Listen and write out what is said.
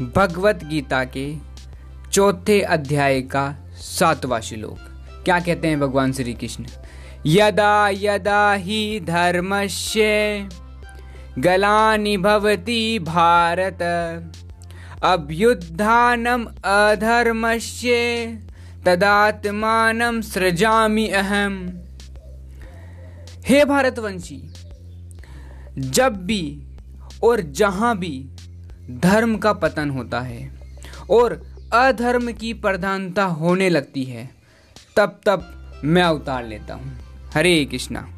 भगवत गीता के चौथे अध्याय का सातवां श्लोक। क्या कहते हैं भगवान श्री कृष्ण यदा यदा ही धर्मस्य गलानि भवति भारत, अभ्युत्थानम अधर्मस्य तदात्मानं सृजामि अहम। हे भारतवंशी, जब भी और जहाँ भी धर्म का पतन होता है और अधर्म की प्रधानता होने लगती है। तब तब मैं उतार लेता हूँ। हरे कृष्णा।